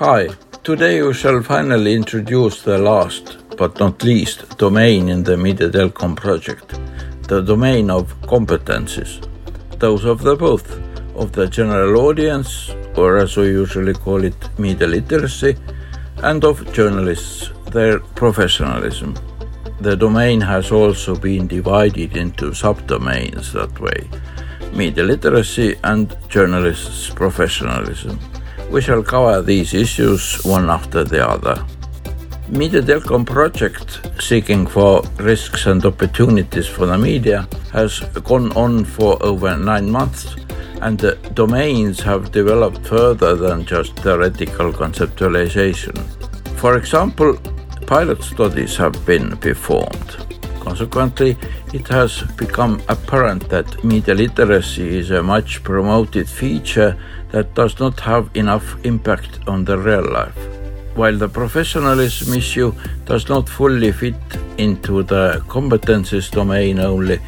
Hi, today we shall finally introduce the last, but not least, domain in the Media Delcom project, the domain of competencies. Those of the both of the general audience, or as we usually call it, media literacy, and of journalists, their professionalism. The domain has also been divided into subdomains that way media literacy and journalists' professionalism. We shall cover these issues one after the other. Media Delcom project seeking for risks and opportunities for the media has gone on for over nine months and the domains have developed further than just theoretical conceptualization. For example, pilot studies have been performed. Consequently, it has become apparent that media literacy is a much promoted feature that does not have enough impact on the real life. While the professionalism issue does not fully fit into the competences domain only,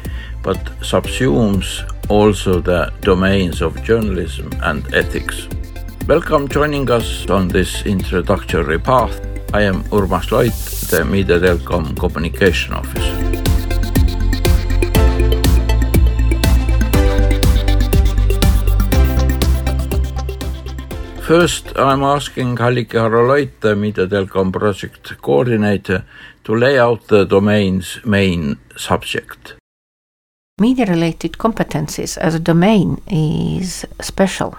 but subsumes also the domains of journalism and ethics. Welcome joining us on this introductory path. I am Urmas Loit, Media Delcom Communication Officer. First, I'm asking Halliki Harro-Loit, the Media Delcom project coordinator, to lay out the domain's main subject. Media related competencies as a domain is special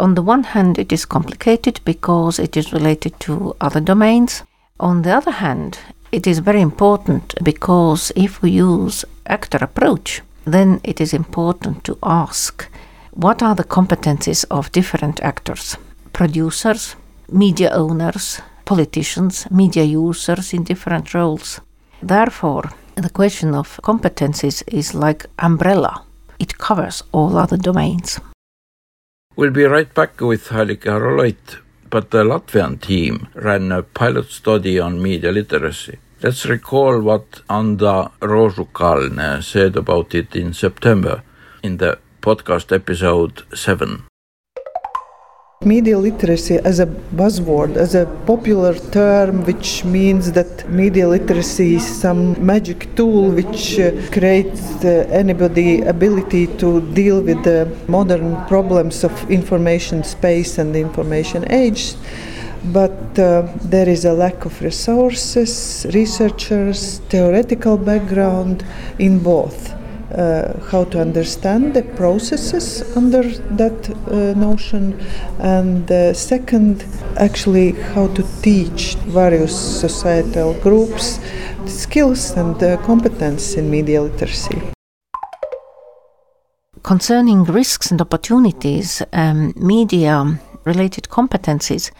on the one hand, it is complicated because it is related to other domains. On the other hand, it is very important because if we use actor approach, then it is important to ask what are the competencies of different actors producers, media owners, politicians, media users in different roles. Therefore, the question of competencies is like umbrella. It covers all other domains. We'll be right back with Halliki Harro-Loit, but the Latvian team ran a pilot study on media literacy. Let's recall what Anda Rožukalne said about it in September in the podcast episode 7. Media literacy as a buzzword, as a popular term, which means that media literacy is some magic tool which uh, creates uh, anybody ability to deal with the modern problems of information space and the information age. But uh, there is a lack of resources, researchers, theoretical background in both uh, how to understand the processes under that uh, notion, and uh, second, actually, how to teach various societal groups skills and competence in media literacy. Concerning risks and opportunities, um, media related competencies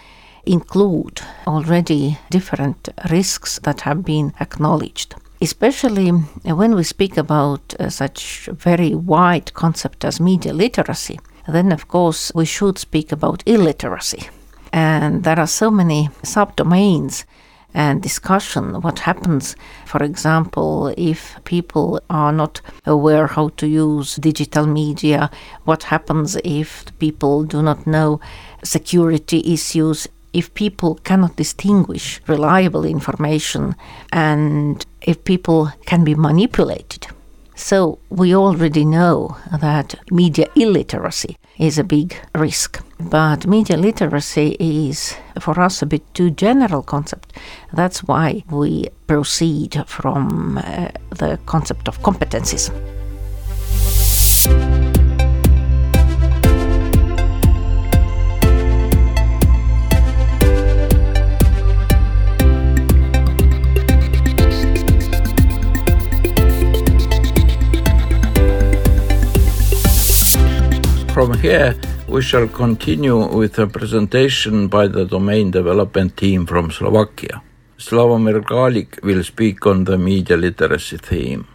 include already different risks that have been acknowledged especially when we speak about uh, such very wide concept as media literacy, then of course we should speak about illiteracy. And there are so many subdomains and discussion what happens for example if people are not aware how to use digital media what happens if people do not know security issues if people cannot distinguish reliable information and if people can be manipulated. So we already know that media illiteracy is a big risk. But media literacy is for us a bit too general concept. That's why we proceed from uh, the concept of competencies. Here, we shall continue with a presentation by the domain development team from Slovakia. Slavomir Galik will speak on the media literacy theme.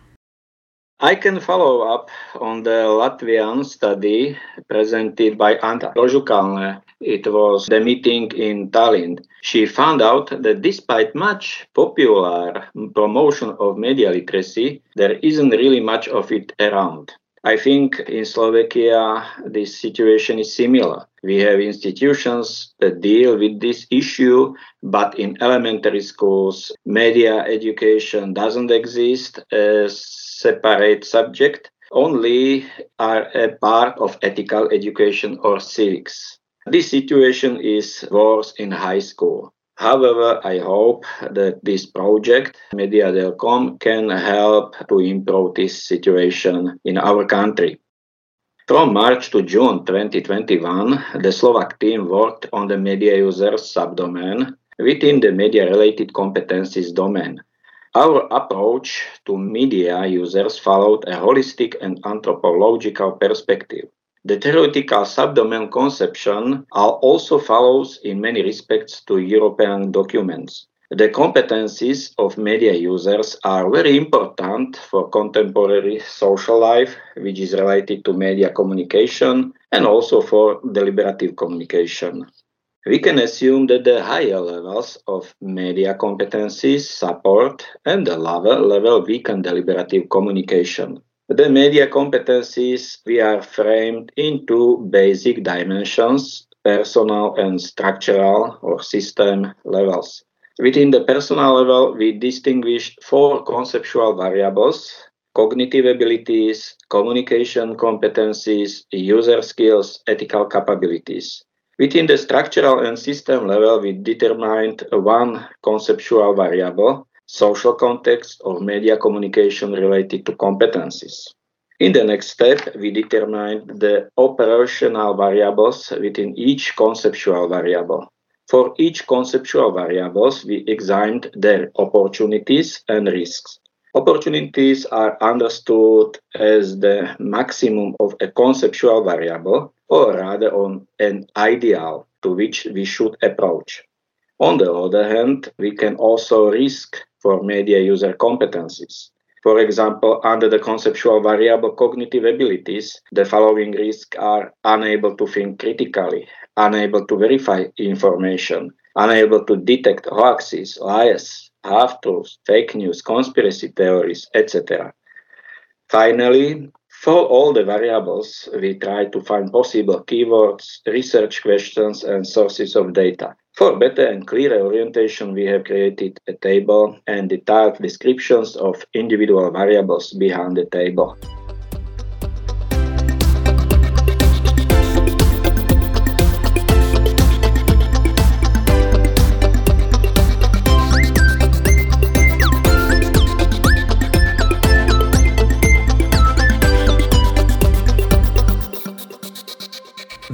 I can follow up on the Latvian study presented by Anda Rožukalne. It was the meeting in Tallinn. She found out that despite much popular promotion of media literacy, there isn't really much of it around. I think in Slovakia, this situation is similar. We have institutions that deal with this issue, but in elementary schools, media education doesn't exist as separate subject, only are a part of ethical education or civics. This situation is worse in high school. However, I hope that this project, Media Delcom, can help to improve this situation in our country. From March to June 2021, the Slovak team worked on the media users subdomain within the media related competencies domain. Our approach to media users followed a holistic and anthropological perspective. The theoretical subdomain conception also follows in many respects to European documents. The competencies of media users are very important for contemporary social life, which is related to media communication and also for deliberative communication. We can assume that the higher levels of media competencies support and the lower level weaken deliberative communication. The media competencies we are framed into basic dimensions, personal and structural or system levels. Within the personal level, we distinguish four conceptual variables cognitive abilities, communication competencies, user skills, ethical capabilities. Within the structural and system level, we determined one conceptual variable, social context or media communication related to competencies. In the next step, we determined the operational variables within each conceptual variable. For each conceptual variables, we examined their opportunities and risks. Opportunities are understood as the maximum of a conceptual variable, or rather on an ideal to which we should approach. On the other hand, we can also risk for media user competencies. For example, under the conceptual variable cognitive abilities, the following risks are unable to think critically, unable to verify information, unable to detect hoaxes, lies, half truths, fake news, conspiracy theories, etc. Finally, for all the variables, we try to find possible keywords, research questions, and sources of data. For better and clearer orientation, we have created a table and detailed descriptions of individual variables behind the table.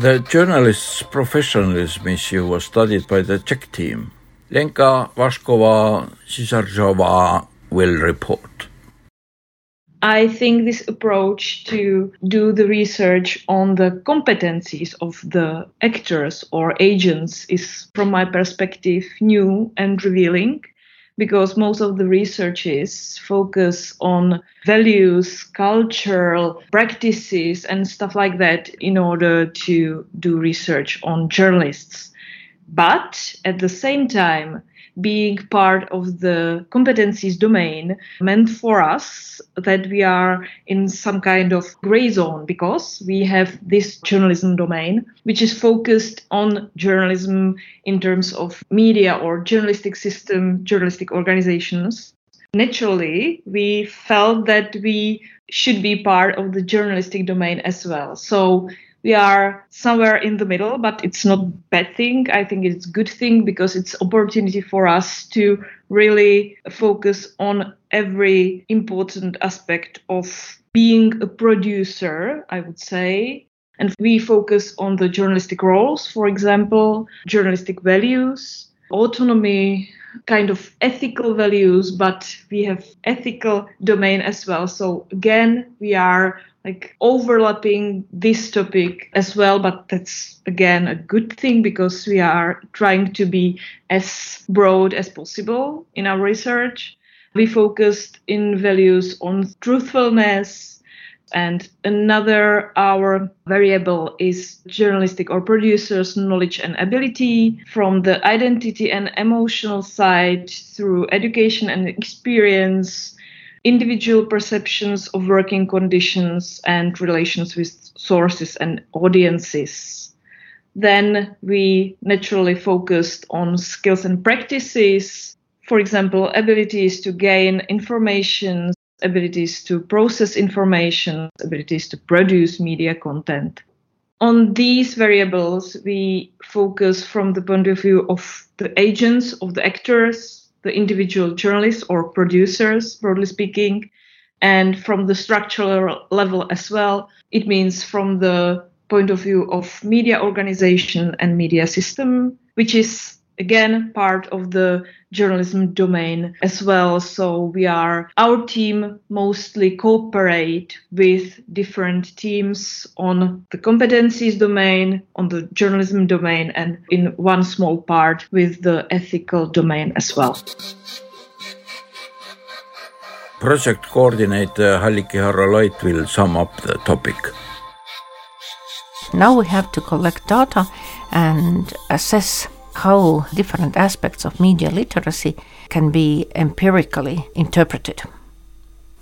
The journalist's professionalism issue was studied by the Czech team. Lenka Waschková Císařová will report. I think this approach to do the research on the competencies of the actors or agents is, from my perspective, new and revealing because most of the researches focus on values, cultural practices, and stuff like that in order to do research on journalists. But at the same time, being part of the competencies domain meant for us that we are in some kind of gray zone because we have this journalism domain which is focused on journalism in terms of media or journalistic system, journalistic organizations. Naturally, we felt that we should be part of the journalistic domain as well. So we are somewhere in the middle but it's not bad thing. I think it's good thing because it's opportunity for us to really focus on every important aspect of being a producer i would say. And we focus on the journalistic roles for example journalistic values autonomy kind of ethical values but we have ethical domain as well. So again we are like overlapping this topic as well but that's again a good thing because we are trying to be as broad as possible in our research. We focused in values on truthfulness and another our variable is journalistic or producers knowledge and ability from the identity and emotional side through education and experience individual perceptions of working conditions and relations with sources and audiences. then we naturally focused on skills and practices. For example, abilities to gain information, abilities to process information, abilities to produce media content. On these variables, we focus from the point of view of the agents, of the actors, the individual journalists or producers, broadly speaking, and from the structural level as well. It means from the point of view of media organization and media system, which is again part of the journalism domain as well. So we are our team mostly cooperate with different teams on the competencies domain on the journalism domain and in one small part with the ethical domain as well. Project coordinator Halliki Harro-Loit will sum up the topic. Now we have to collect data and assess how different aspects of media literacy can be empirically interpreted.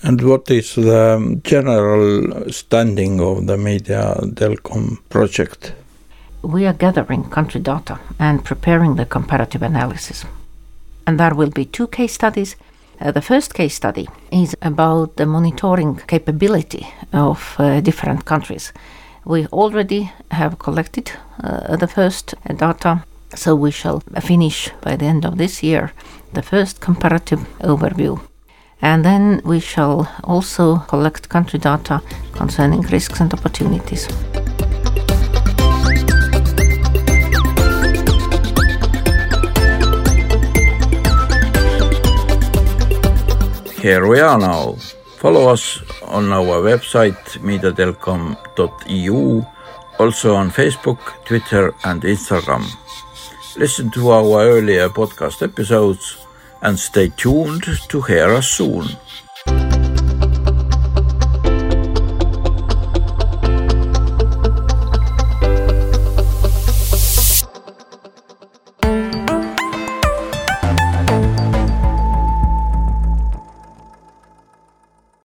And what is the general standing of the Media Delcom project? We are gathering country data and preparing the comparative analysis. And there will be two case studies. Uh, the first case study is about the monitoring capability of uh, different countries. We already have collected uh, the first data so we shall finish by the end of this year the first comparative overview. And then we shall also collect country data concerning risks and opportunities. Here we are now. Follow us on our website mediadelcom.eu, also on Facebook, Twitter, and Instagram. Listen to our earlier podcast episodes and stay tuned to hear us soon.